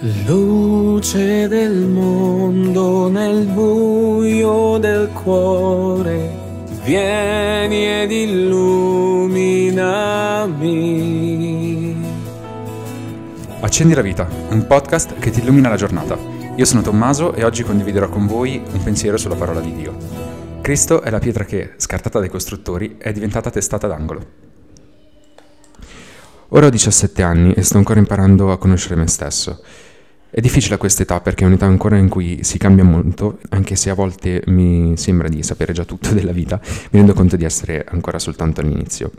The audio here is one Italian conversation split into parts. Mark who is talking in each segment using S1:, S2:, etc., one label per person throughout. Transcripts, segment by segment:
S1: Luce del mondo nel buio del cuore, vieni ed illuminami.
S2: Accendi la vita, un podcast che ti illumina la giornata. Io sono Tommaso e oggi condividerò con voi un pensiero sulla parola di Dio. Cristo è la pietra che, scartata dai costruttori, è diventata testata d'angolo. Ora ho 17 anni e sto ancora imparando a conoscere me stesso. È difficile a questa età perché è un'età ancora in cui si cambia molto, anche se a volte mi sembra di sapere già tutto della vita, mi rendo conto di essere ancora soltanto all'inizio.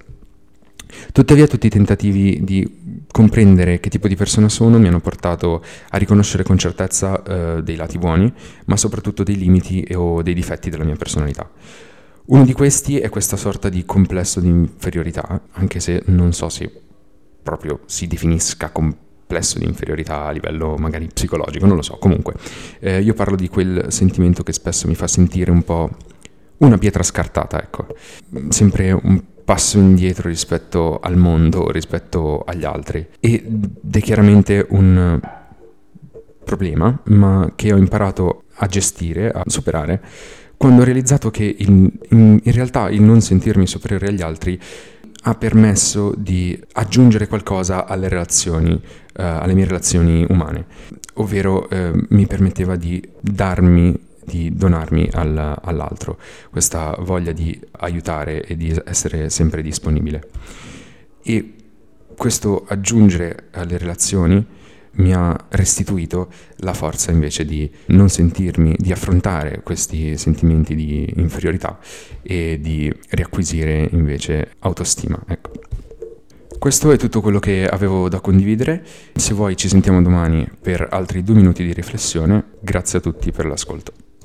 S2: Tuttavia tutti i tentativi di comprendere che tipo di persona sono mi hanno portato a riconoscere con certezza eh, dei lati buoni, ma soprattutto dei limiti o dei difetti della mia personalità. Uno di questi è questa sorta di complesso di inferiorità, anche se non so se proprio si definisca complesso di inferiorità a livello magari psicologico, non lo so. Comunque, eh, io parlo di quel sentimento che spesso mi fa sentire un po' una pietra scartata, ecco. Sempre un passo indietro rispetto al mondo, rispetto agli altri. Ed è chiaramente un problema, ma che ho imparato a gestire, a superare, quando ho realizzato che in, in, in realtà il non sentirmi superiore agli altri ha permesso di aggiungere qualcosa alle relazioni, uh, alle mie relazioni umane, ovvero uh, mi permetteva di darmi di donarmi al, all'altro, questa voglia di aiutare e di essere sempre disponibile. E questo aggiungere alle relazioni mi ha restituito la forza invece di non sentirmi, di affrontare questi sentimenti di inferiorità e di riacquisire invece autostima. Ecco. Questo è tutto quello che avevo da condividere. Se vuoi ci sentiamo domani per altri due minuti di riflessione. Grazie a tutti per l'ascolto.